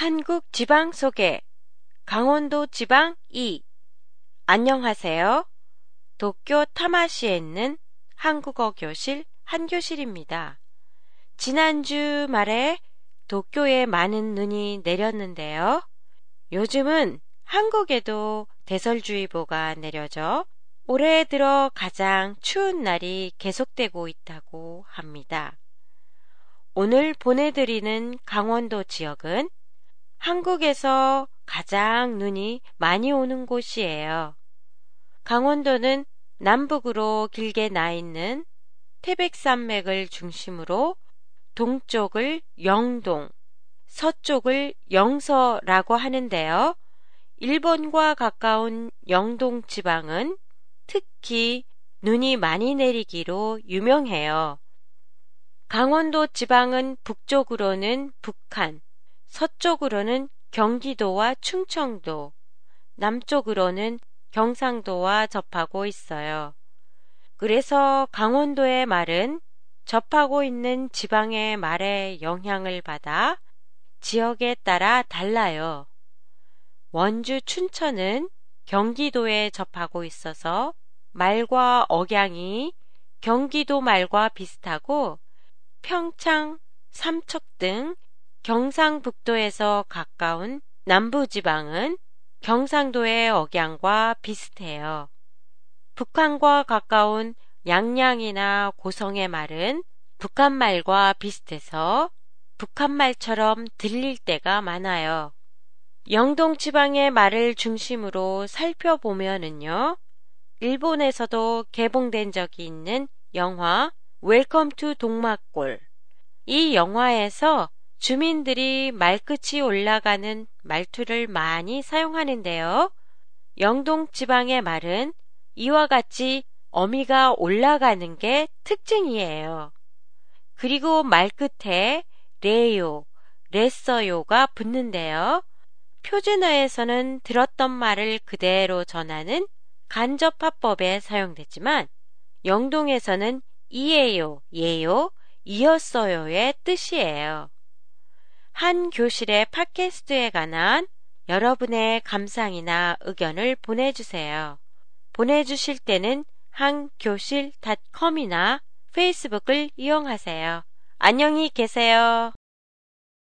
한국 지방 소개 강원도 지방 2 안녕하세요. 도쿄 타마시에 있는 한국어 교실 한교실입니다. 지난주 말에 도쿄에 많은 눈이 내렸는데요. 요즘은 한국에도 대설주의보가 내려져 올해 들어 가장 추운 날이 계속되고 있다고 합니다. 오늘 보내드리는 강원도 지역은 한국에서 가장 눈이 많이 오는 곳이에요. 강원도는 남북으로 길게 나 있는 태백산맥을 중심으로 동쪽을 영동, 서쪽을 영서라고 하는데요. 일본과 가까운 영동 지방은 특히 눈이 많이 내리기로 유명해요. 강원도 지방은 북쪽으로는 북한, 서쪽으로는 경기도와 충청도, 남쪽으로는 경상도와 접하고 있어요. 그래서 강원도의 말은 접하고 있는 지방의 말에 영향을 받아 지역에 따라 달라요. 원주 춘천은 경기도에 접하고 있어서 말과 억양이 경기도 말과 비슷하고 평창, 삼척 등 경상북도에서 가까운 남부지방은 경상도의 억양과 비슷해요. 북한과 가까운 양양이나 고성의 말은 북한 말과 비슷해서 북한 말처럼 들릴 때가 많아요. 영동 지방의 말을 중심으로 살펴보면은요. 일본에서도 개봉된 적이 있는 영화 웰컴 투 동막골. 이 영화에서 주민들이 말끝이 올라가는 말투를 많이 사용하는데요. 영동 지방의 말은 이와 같이 어미가 올라가는 게 특징이에요. 그리고 말끝에 레요, 레써요가 붙는데요. 표준어에서는 들었던 말을 그대로 전하는 간접화법에 사용되지만 영동에서는 이에요, 예요, 이었어요의 뜻이에요. 한 교실의 팟캐스트에 관한 여러분의 감상이나 의견을 보내주세요. 보내주실 때는 한교실닷컴이나 페이스북을 이용하세요. 안녕히 계세요.